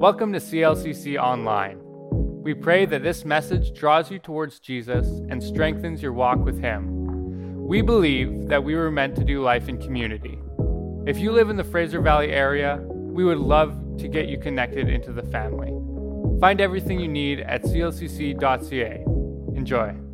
Welcome to CLCC Online. We pray that this message draws you towards Jesus and strengthens your walk with Him. We believe that we were meant to do life in community. If you live in the Fraser Valley area, we would love to get you connected into the family. Find everything you need at clcc.ca. Enjoy.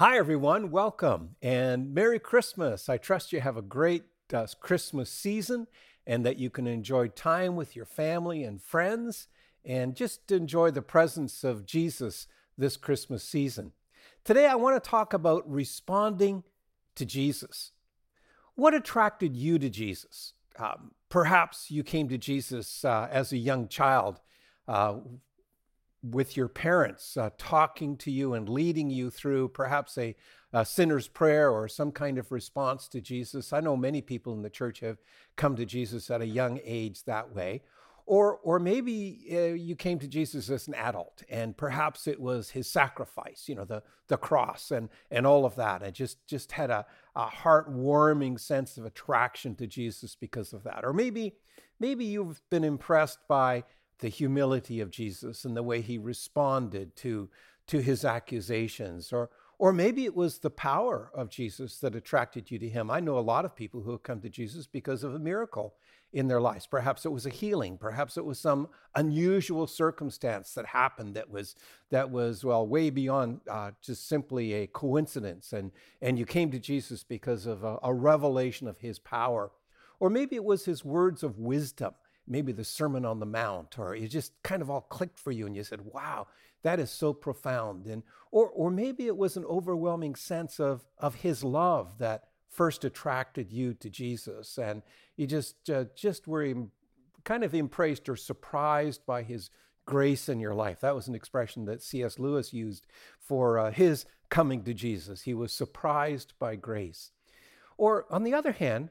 Hi, everyone. Welcome and Merry Christmas. I trust you have a great uh, Christmas season and that you can enjoy time with your family and friends and just enjoy the presence of Jesus this Christmas season. Today, I want to talk about responding to Jesus. What attracted you to Jesus? Um, perhaps you came to Jesus uh, as a young child. Uh, with your parents uh, talking to you and leading you through perhaps a, a, sinner's prayer or some kind of response to Jesus. I know many people in the church have come to Jesus at a young age that way. Or, or maybe uh, you came to Jesus as an adult and perhaps it was his sacrifice, you know, the, the cross and, and all of that, and just, just had a, a heartwarming sense of attraction to Jesus because of that. Or maybe, maybe you've been impressed by the humility of Jesus and the way he responded to, to his accusations. Or, or maybe it was the power of Jesus that attracted you to him. I know a lot of people who have come to Jesus because of a miracle in their lives. Perhaps it was a healing, perhaps it was some unusual circumstance that happened that was that was well way beyond uh, just simply a coincidence, and and you came to Jesus because of a, a revelation of His power, or maybe it was His words of wisdom maybe the Sermon on the Mount, or it just kind of all clicked for you and you said, wow, that is so profound. And or or maybe it was an overwhelming sense of of his love that first attracted you to Jesus. And you just uh, just were kind of impressed or surprised by his grace in your life. That was an expression that C.S. Lewis used for uh, his coming to Jesus. He was surprised by grace. Or on the other hand,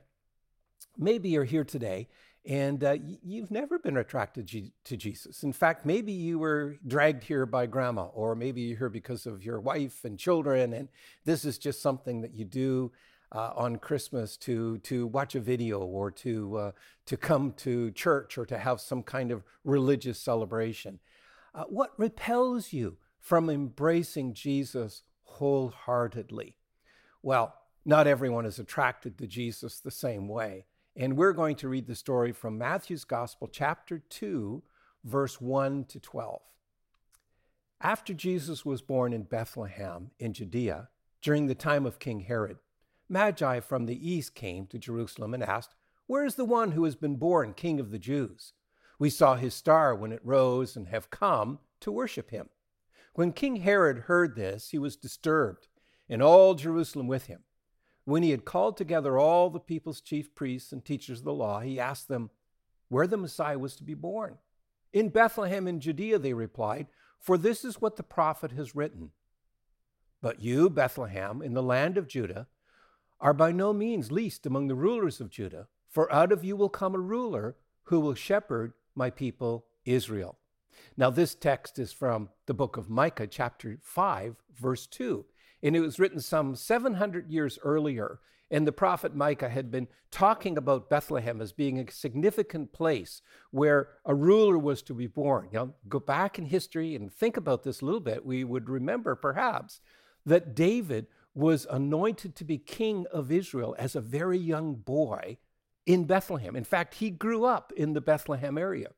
maybe you're here today and uh, you've never been attracted to Jesus. In fact, maybe you were dragged here by grandma, or maybe you're here because of your wife and children, and this is just something that you do uh, on Christmas to to watch a video or to uh, to come to church or to have some kind of religious celebration. Uh, what repels you from embracing Jesus wholeheartedly? Well, not everyone is attracted to Jesus the same way. And we're going to read the story from Matthew's Gospel, chapter 2, verse 1 to 12. After Jesus was born in Bethlehem in Judea, during the time of King Herod, Magi from the east came to Jerusalem and asked, Where is the one who has been born King of the Jews? We saw his star when it rose and have come to worship him. When King Herod heard this, he was disturbed, and all Jerusalem with him. When he had called together all the people's chief priests and teachers of the law, he asked them where the Messiah was to be born. In Bethlehem in Judea, they replied, for this is what the prophet has written. But you, Bethlehem, in the land of Judah, are by no means least among the rulers of Judah, for out of you will come a ruler who will shepherd my people Israel. Now, this text is from the book of Micah, chapter 5, verse 2. And it was written some 700 years earlier. And the prophet Micah had been talking about Bethlehem as being a significant place where a ruler was to be born. You know, go back in history and think about this a little bit. We would remember perhaps that David was anointed to be king of Israel as a very young boy in Bethlehem. In fact, he grew up in the Bethlehem area.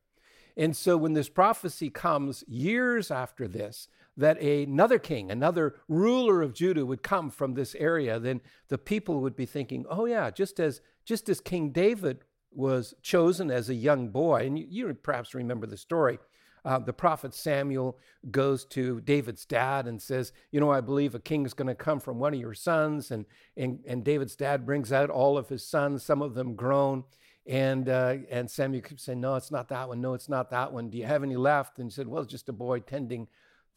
And so when this prophecy comes years after this, that another king, another ruler of Judah would come from this area, then the people would be thinking, oh yeah, just as just as King David was chosen as a young boy, and you, you perhaps remember the story. Uh, the prophet Samuel goes to David's dad and says, You know, I believe a king is going to come from one of your sons. And, and, and David's dad brings out all of his sons, some of them grown. And, uh, and Samuel keeps saying, No, it's not that one. No, it's not that one. Do you have any left? And he said, Well, it's just a boy tending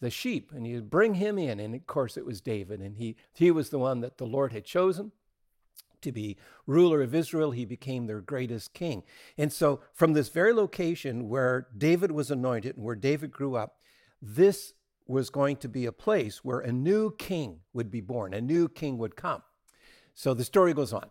the sheep and you bring him in and of course it was david and he he was the one that the lord had chosen to be ruler of israel he became their greatest king and so from this very location where david was anointed and where david grew up this was going to be a place where a new king would be born, a new king would come. So the story goes on.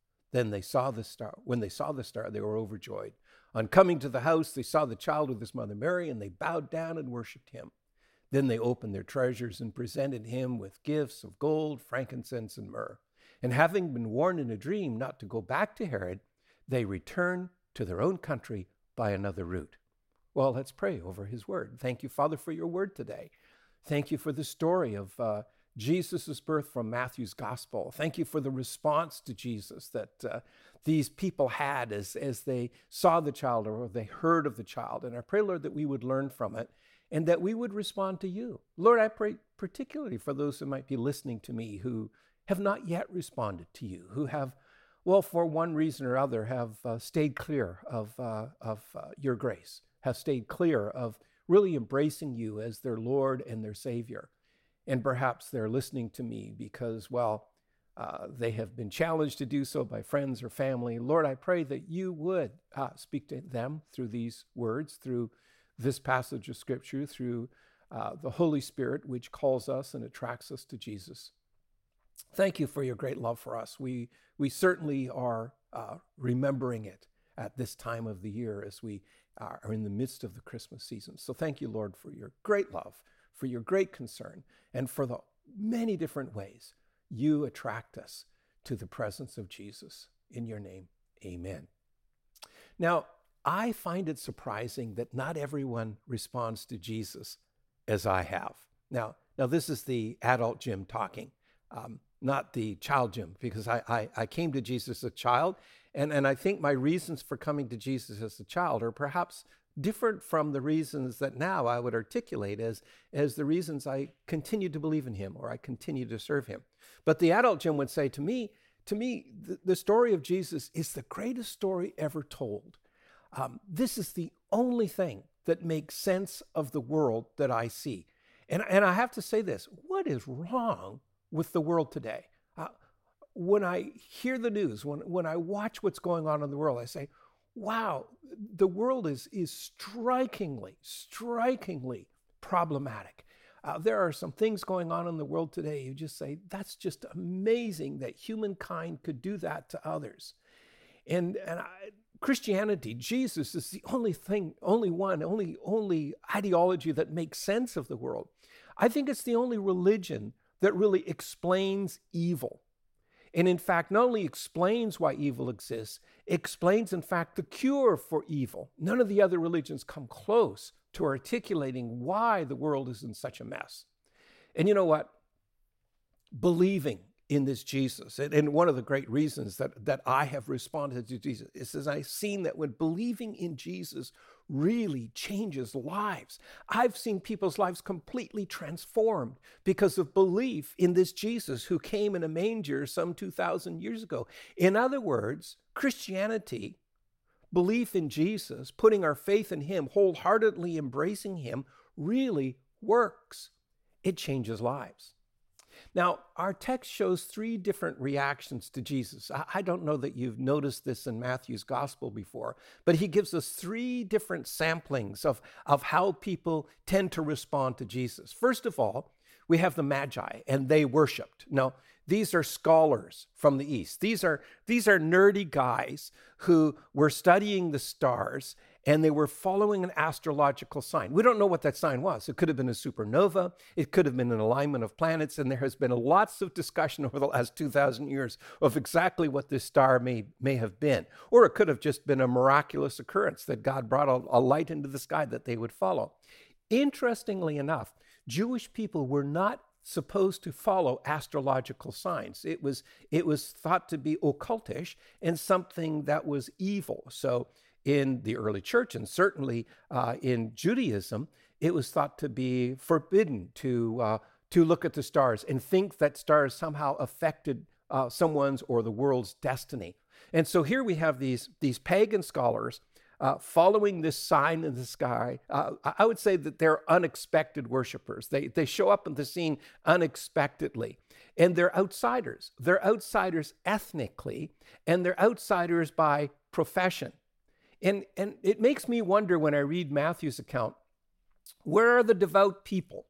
Then they saw the star. When they saw the star, they were overjoyed. On coming to the house, they saw the child with his mother Mary, and they bowed down and worshipped him. Then they opened their treasures and presented him with gifts of gold, frankincense, and myrrh. And having been warned in a dream not to go back to Herod, they returned to their own country by another route. Well, let's pray over his word. Thank you, Father, for your word today. Thank you for the story of uh, Jesus' birth from Matthew's gospel. Thank you for the response to Jesus that uh, these people had as, as they saw the child or they heard of the child. And I pray, Lord, that we would learn from it and that we would respond to you. Lord, I pray particularly for those who might be listening to me who have not yet responded to you, who have, well, for one reason or other, have uh, stayed clear of, uh, of uh, your grace, have stayed clear of really embracing you as their Lord and their Savior. And perhaps they're listening to me because, well, uh, they have been challenged to do so by friends or family. Lord, I pray that you would uh, speak to them through these words, through this passage of Scripture, through uh, the Holy Spirit, which calls us and attracts us to Jesus. Thank you for your great love for us. We, we certainly are uh, remembering it at this time of the year as we are in the midst of the Christmas season. So thank you, Lord, for your great love, for your great concern, and for the many different ways you attract us to the presence of Jesus. In your name, amen. Now, I find it surprising that not everyone responds to Jesus as I have. Now, now this is the adult Jim talking, um, not the child Jim, because I, I, I came to Jesus as a child, and, and I think my reasons for coming to Jesus as a child are perhaps different from the reasons that now I would articulate as, as the reasons I continue to believe in him or I continue to serve him. But the adult Jim would say to me, to me, the, the story of Jesus is the greatest story ever told. Um, this is the only thing that makes sense of the world that I see. And, and I have to say this what is wrong with the world today? Uh, when I hear the news, when, when I watch what's going on in the world, I say, wow, the world is, is strikingly, strikingly problematic. Uh, there are some things going on in the world today. You just say, that's just amazing that humankind could do that to others. And, and I, Christianity, Jesus is the only thing, only one, only, only ideology that makes sense of the world. I think it's the only religion that really explains evil. And in fact, not only explains why evil exists, explains, in fact, the cure for evil. None of the other religions come close to articulating why the world is in such a mess. And you know what? Believing in this Jesus. And, one of the great reasons that, that I have responded to Jesus is as I've seen that when believing in Jesus really changes lives. I've seen people's lives completely transformed because of belief in this Jesus who came in a manger some 2,000 years ago. In other words, Christianity, belief in Jesus, putting our faith in Him, wholeheartedly embracing Him, really works. It changes lives. Now, our text shows three different reactions to Jesus. I don't know that you've noticed this in Matthew's gospel before, but he gives us three different samplings of, of how people tend to respond to Jesus. First of all, we have the Magi, and they worshiped. Now, these are scholars from the East. These are, these are nerdy guys who were studying the stars and they were following an astrological sign. We don't know what that sign was. It could have been a supernova, it could have been an alignment of planets, and there has been lots of discussion over the last 2,000 years of exactly what this star may, may have been. Or it could have just been a miraculous occurrence that God brought a, a light into the sky that they would follow. Interestingly enough, Jewish people were not supposed to follow astrological signs. It was it was thought to be occultish and something that was evil. So in the early church and certainly uh, in Judaism, it was thought to be forbidden to, uh, to look at the stars and think that stars somehow affected uh, someone's or the world's destiny. And so here we have these, these pagan scholars uh, following this sign in the sky. Uh, I would say that they're unexpected worshipers. They, they show up in the scene unexpectedly. And they're outsiders. They're outsiders ethnically, and they're outsiders by profession. And, and it makes me wonder when I read Matthew's account where are the devout people?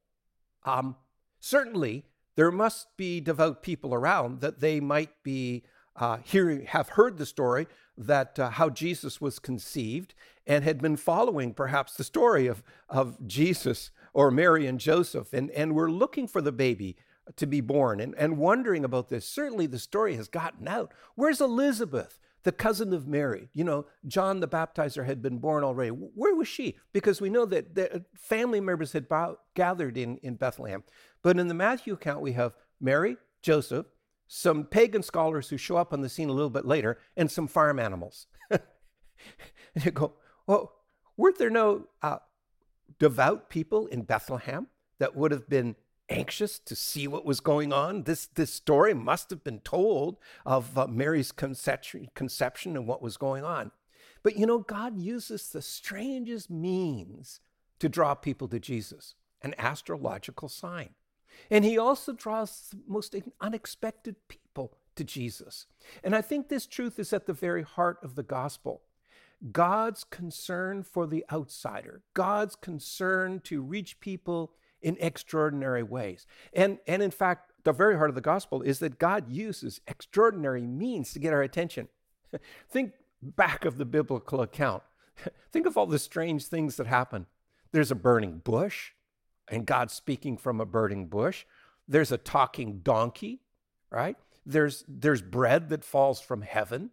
Um, certainly, there must be devout people around that they might be uh, hearing, have heard the story that uh, how Jesus was conceived and had been following perhaps the story of, of Jesus or Mary and Joseph, and, and were looking for the baby to be born and, and wondering about this. Certainly, the story has gotten out. Where's Elizabeth? The cousin of Mary. You know, John the Baptizer had been born already. Where was she? Because we know that the family members had gathered in, in Bethlehem. But in the Matthew account, we have Mary, Joseph, some pagan scholars who show up on the scene a little bit later, and some farm animals. and you go, well, weren't there no uh, devout people in Bethlehem that would have been anxious to see what was going on. This, this story must have been told of uh, Mary's conception, conception and what was going on. But you know, God uses the strangest means to draw people to Jesus an astrological sign. And he also draws the most unexpected people to Jesus. And I think this truth is at the very heart of the gospel. God's concern for the outsider, God's concern to reach people in extraordinary ways. And, and in fact, the very heart of the gospel is that God uses extraordinary means to get our attention. Think back of the biblical account. Think of all the strange things that happen. There's a burning bush, and God speaking from a burning bush. There's a talking donkey, right? There's, there's bread that falls from heaven.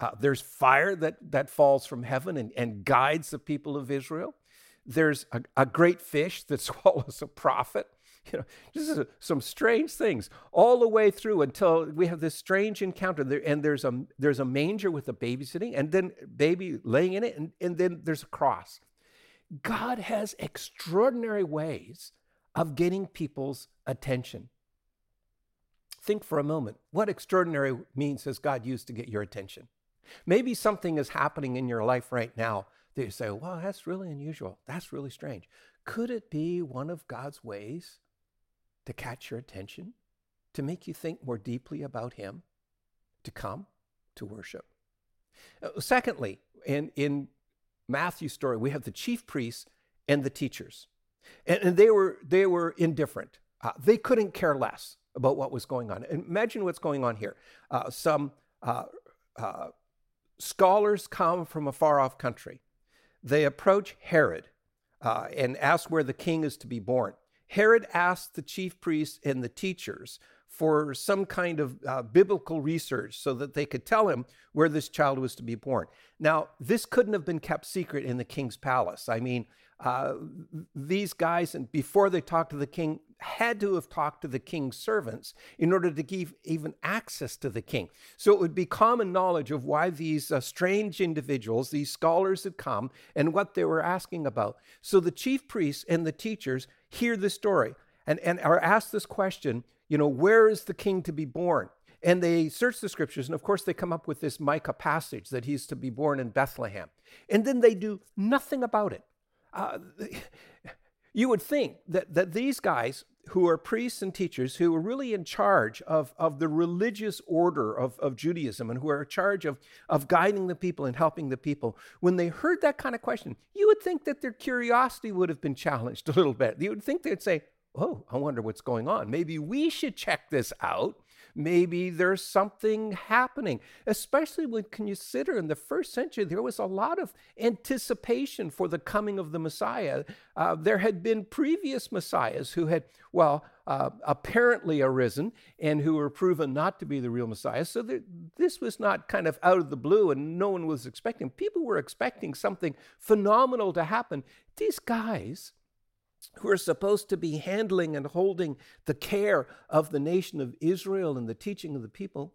Uh, there's fire that, that falls from heaven and, and guides the people of Israel. There's a, a great fish that swallows a prophet. You know, this is some strange things all the way through until we have this strange encounter. There, and there's a there's a manger with a baby sitting, and then baby laying in it, and, and then there's a cross. God has extraordinary ways of getting people's attention. Think for a moment. What extraordinary means has God used to get your attention? Maybe something is happening in your life right now they say, well, that's really unusual. That's really strange. Could it be one of God's ways to catch your attention, to make you think more deeply about Him, to come to worship? Uh, secondly, in, in Matthew's story, we have the chief priests and the teachers. And, and they, were, they were indifferent. Uh, they couldn't care less about what was going on. Imagine what's going on here. Uh, some uh, uh scholars come from a far off country they approach Herod uh, and ask where the king is to be born. Herod asks the chief priests and the teachers for some kind of uh, biblical research so that they could tell him where this child was to be born. Now, this couldn't have been kept secret in the king's palace. I mean, uh, these guys, and before they talked to the king, had to have talked to the king's servants in order to give even access to the king. So it would be common knowledge of why these uh, strange individuals, these scholars had come, and what they were asking about. So the chief priests and the teachers hear the story and, and are asked this question you know, where is the king to be born? And they search the scriptures, and of course, they come up with this Micah passage that he's to be born in Bethlehem. And then they do nothing about it. Uh, you would think that, that these guys who are priests and teachers who are really in charge of, of the religious order of, of Judaism and who are in charge of, of guiding the people and helping the people, when they heard that kind of question, you would think that their curiosity would have been challenged a little bit. You would think they'd say, Oh, I wonder what's going on. Maybe we should check this out maybe there's something happening, especially when consider in the first century there was a lot of anticipation for the coming of the Messiah. Uh, there had been previous Messiahs who had, well, uh, apparently arisen and who were proven not to be the real Messiah. So there, this was not kind of out of the blue and no one was expecting. People were expecting something phenomenal to happen. These guys, who are supposed to be handling and holding the care of the nation of Israel and the teaching of the people,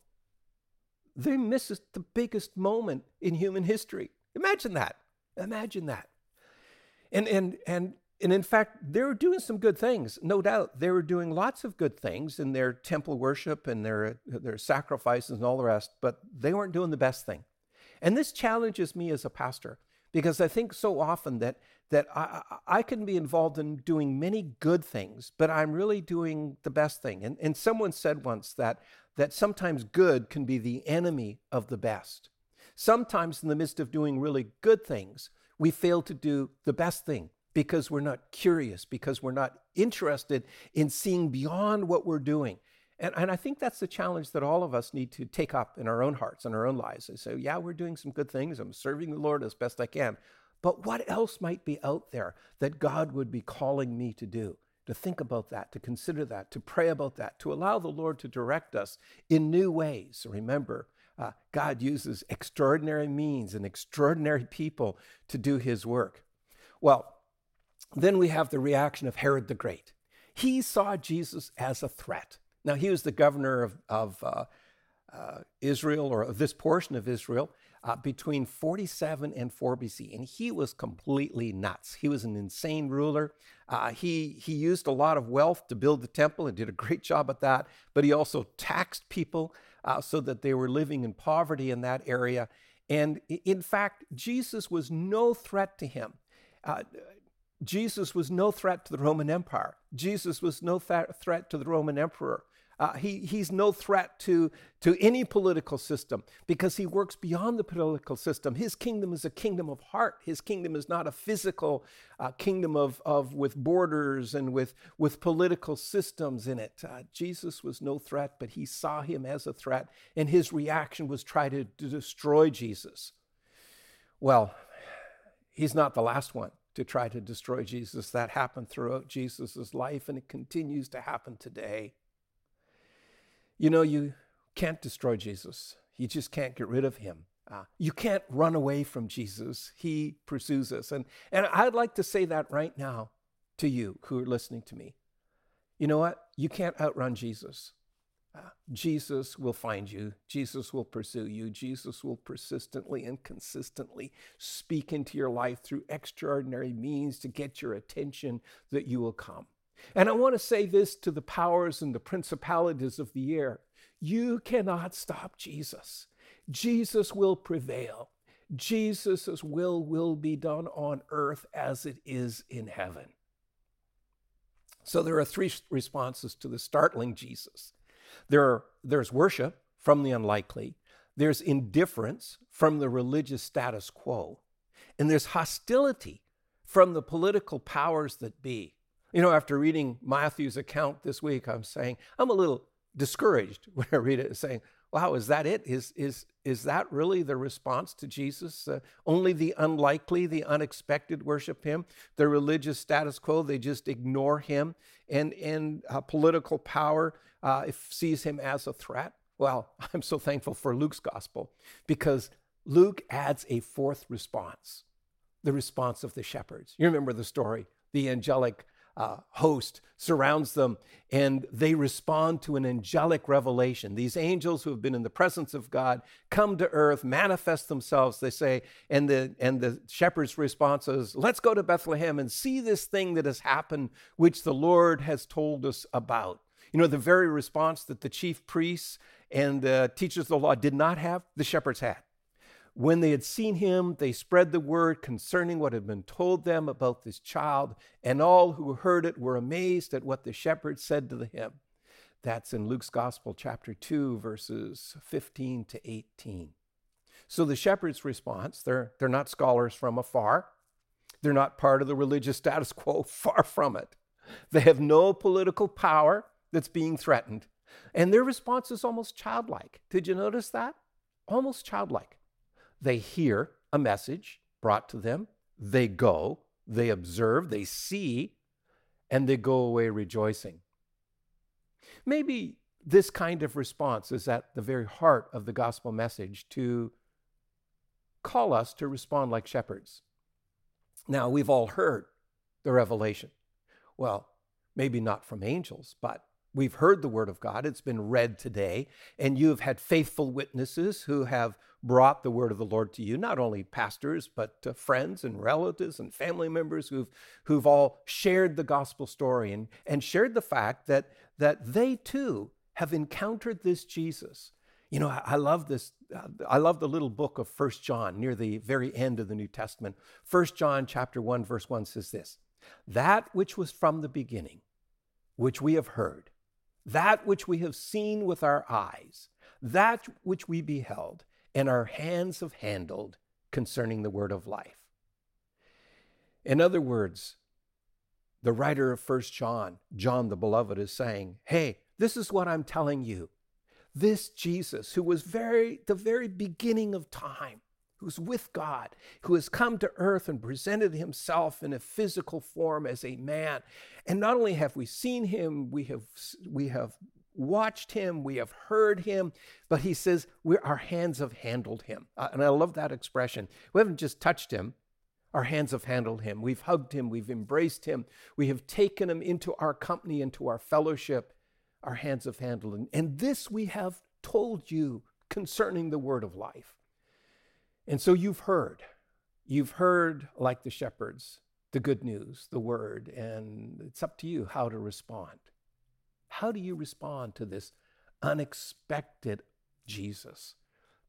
they miss the biggest moment in human history. Imagine that. Imagine that. And, and, and and in fact, they were doing some good things, no doubt. They were doing lots of good things in their temple worship and their, their sacrifices and all the rest, but they weren't doing the best thing. And this challenges me as a pastor because I think so often that, that I, I can be involved in doing many good things, but I'm really doing the best thing. And, and someone said once that, that sometimes good can be the enemy of the best. Sometimes, in the midst of doing really good things, we fail to do the best thing because we're not curious, because we're not interested in seeing beyond what we're doing. And, and I think that's the challenge that all of us need to take up in our own hearts and our own lives. And say, yeah, we're doing some good things. I'm serving the Lord as best I can. But what else might be out there that God would be calling me to do? To think about that, to consider that, to pray about that, to allow the Lord to direct us in new ways. Remember, uh, God uses extraordinary means and extraordinary people to do his work. Well, then we have the reaction of Herod the Great. He saw Jesus as a threat. Now, he was the governor of, of uh, uh, Israel, or of this portion of Israel, uh, between 47 and 4 BC, and he was completely nuts. He was an insane ruler. Uh, he, he used a lot of wealth to build the temple and did a great job at that, but he also taxed people uh, so that they were living in poverty in that area. And in fact, Jesus was no threat to him. Uh, Jesus was no threat to the Roman Empire. Jesus was no th- threat to the Roman emperor. Uh, he, he's no threat to, to any political system because he works beyond the political system. His kingdom is a kingdom of heart. His kingdom is not a physical uh, kingdom of, of with borders and with, with political systems in it. Uh, Jesus was no threat, but he saw him as a threat, and his reaction was try to, to destroy Jesus. Well, he's not the last one to try to destroy Jesus. That happened throughout Jesus' life, and it continues to happen today. You know, you can't destroy Jesus, you just can't get rid of him. Uh, you can't run away from Jesus. He pursues us. And, and I'd like to say that right now to you who are listening to me. You know what? You can't outrun Jesus. Jesus will find you. Jesus will pursue you. Jesus will persistently and consistently speak into your life through extraordinary means to get your attention that you will come. And I want to say this to the powers and the principalities of the air you cannot stop Jesus. Jesus will prevail. Jesus' will will be done on earth as it is in heaven. So there are three responses to the startling Jesus. There are, there's worship from the unlikely, there's indifference from the religious status quo, and there's hostility from the political powers that be. You know, after reading Matthew's account this week, I'm saying, I'm a little discouraged when I read it, and saying, wow, is that it? Is, is, is that really the response to Jesus? Uh, only the unlikely, the unexpected worship him. The religious status quo, they just ignore him. And, and uh, political power uh, sees him as a threat. Well, I'm so thankful for Luke's gospel because Luke adds a fourth response the response of the shepherds. You remember the story, the angelic uh, host surrounds them and they respond to an angelic revelation. These angels who have been in the presence of God come to earth, manifest themselves, they say, and the, and the shepherd's response is, Let's go to Bethlehem and see this thing that has happened, which the Lord has told us about. You know, the very response that the chief priests and the teachers of the law did not have, the shepherds had. When they had seen him, they spread the word concerning what had been told them about this child, and all who heard it were amazed at what the shepherds said to him. That's in Luke's Gospel, chapter 2, verses 15 to 18. So the shepherds' response, they're, they're not scholars from afar. They're not part of the religious status quo, far from it. They have no political power that's being threatened. And their response is almost childlike. Did you notice that? Almost childlike. They hear a message brought to them, they go, they observe, they see, and they go away rejoicing. Maybe this kind of response is at the very heart of the gospel message to call us to respond like shepherds. Now, we've all heard the revelation. Well, maybe not from angels, but We've heard the word of God. It's been read today, and you have had faithful witnesses who have brought the word of the Lord to you, not only pastors, but uh, friends and relatives and family members who've, who've all shared the gospel story and, and shared the fact that, that they too have encountered this Jesus. You know, I, love this. Uh, I love the little book of First John near the very end of the New Testament. First John chapter 1 verse 1 says this, "That which was from the beginning, which we have heard, that which we have seen with our eyes, that which we beheld and our hands have handled concerning the word of life." In other words, the writer of First John, John the beloved is saying, "Hey, this is what I'm telling you. This Jesus, who was very the very beginning of time, who's with God, who has come to earth and presented himself in a physical form as a man. And not only have we seen him, we have we have watched him, we have heard him, but he says we our hands have handled him. Uh, and I love that expression. We haven't just touched him, our hands have handled him. We've hugged him, we've embraced him, we have taken him into our company, into our fellowship our hands have handled. him. And this we have told you concerning the word of life. And so you've heard. You've heard, like the shepherds, the good news, the word, and it's up to you how to respond. How do you respond to this unexpected Jesus,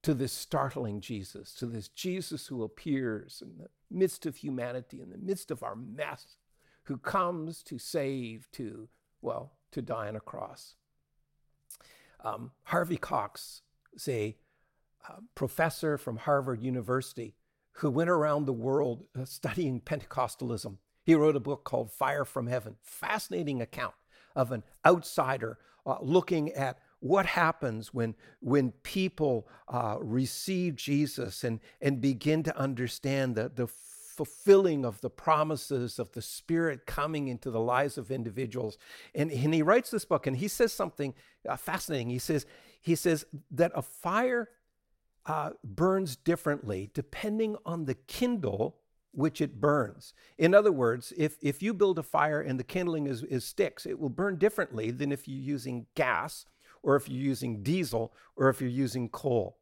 to this startling Jesus, to this Jesus who appears in the midst of humanity, in the midst of our mess, who comes to save, to, well, to die on a cross. Um, Harvey Cox a uh, professor from Harvard University who went around the world uh, studying Pentecostalism. He wrote a book called Fire from Heaven, fascinating account of an outsider uh, looking at what happens when, when people uh, receive Jesus and, and begin to understand the, the fulfilling of the promises of the Spirit coming into the lives of individuals. And, and he writes this book and he says something uh, fascinating. He says, he says that a fire uh, burns differently depending on the kindle which it burns. In other words, if, if you build a fire and the kindling is, is sticks, it will burn differently than if you're using gas or if you're using diesel or if you're using coal.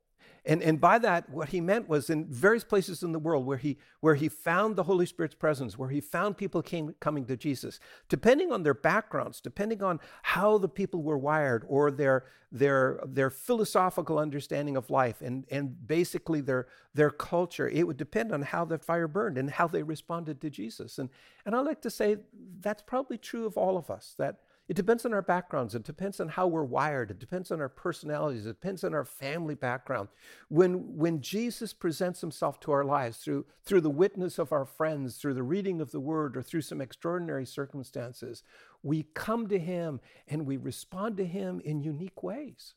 And, and by that, what he meant was in various places in the world where he, where he found the Holy Spirit's presence, where he found people came, coming to Jesus, depending on their backgrounds, depending on how the people were wired or their, their, their philosophical understanding of life and, and basically their, their culture, it would depend on how that fire burned and how they responded to Jesus. And, and I like to say that's probably true of all of us, that it depends on our backgrounds. It depends on how we're wired. It depends on our personalities. It depends on our family background. When, when Jesus presents himself to our lives through, through the witness of our friends, through the reading of the word, or through some extraordinary circumstances, we come to him and we respond to him in unique ways.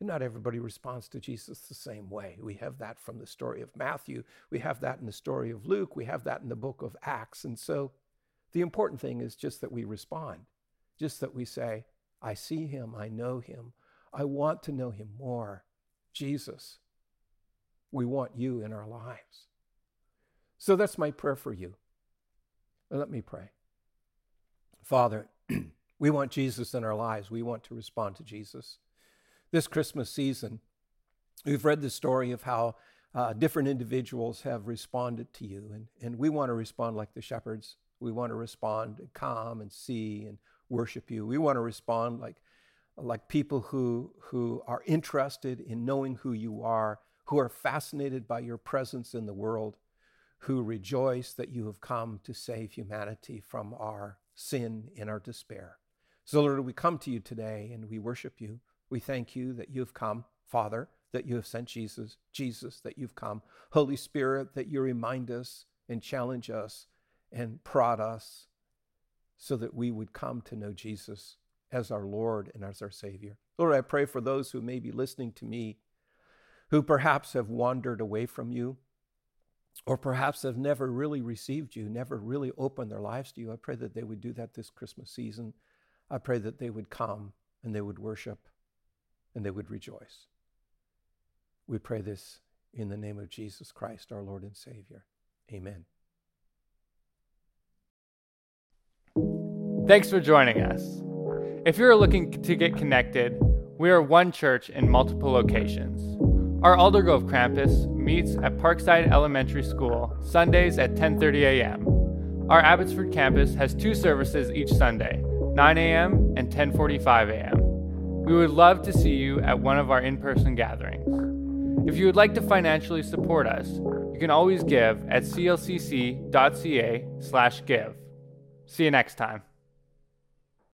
And not everybody responds to Jesus the same way. We have that from the story of Matthew. We have that in the story of Luke. We have that in the book of Acts. And so the important thing is just that we respond. Just that we say, I see him, I know him, I want to know him more. Jesus, we want you in our lives. So that's my prayer for you. Let me pray. Father, we want Jesus in our lives. We want to respond to Jesus. This Christmas season, we've read the story of how uh, different individuals have responded to you, and, and we want to respond like the shepherds. We want to respond, come and see and worship you. We want to respond like, like people who, who are interested in knowing who you are, who are fascinated by your presence in the world, who rejoice that you have come to save humanity from our sin and our despair. So, Lord, we come to you today and we worship you. We thank you that you have come, Father, that you have sent Jesus, Jesus, that you've come, Holy Spirit, that you remind us and challenge us and prod us so that we would come to know Jesus as our Lord and as our Savior. Lord, I pray for those who may be listening to me who perhaps have wandered away from you or perhaps have never really received you, never really opened their lives to you. I pray that they would do that this Christmas season. I pray that they would come and they would worship and they would rejoice. We pray this in the name of Jesus Christ, our Lord and Savior. Amen. Thanks for joining us. If you're looking to get connected, we are one church in multiple locations. Our Aldergrove campus meets at Parkside Elementary School Sundays at 10:30 a.m. Our Abbotsford campus has two services each Sunday, 9 a.m. and 10:45 a.m. We would love to see you at one of our in-person gatherings. If you would like to financially support us, you can always give at clcc.ca/give. See you next time.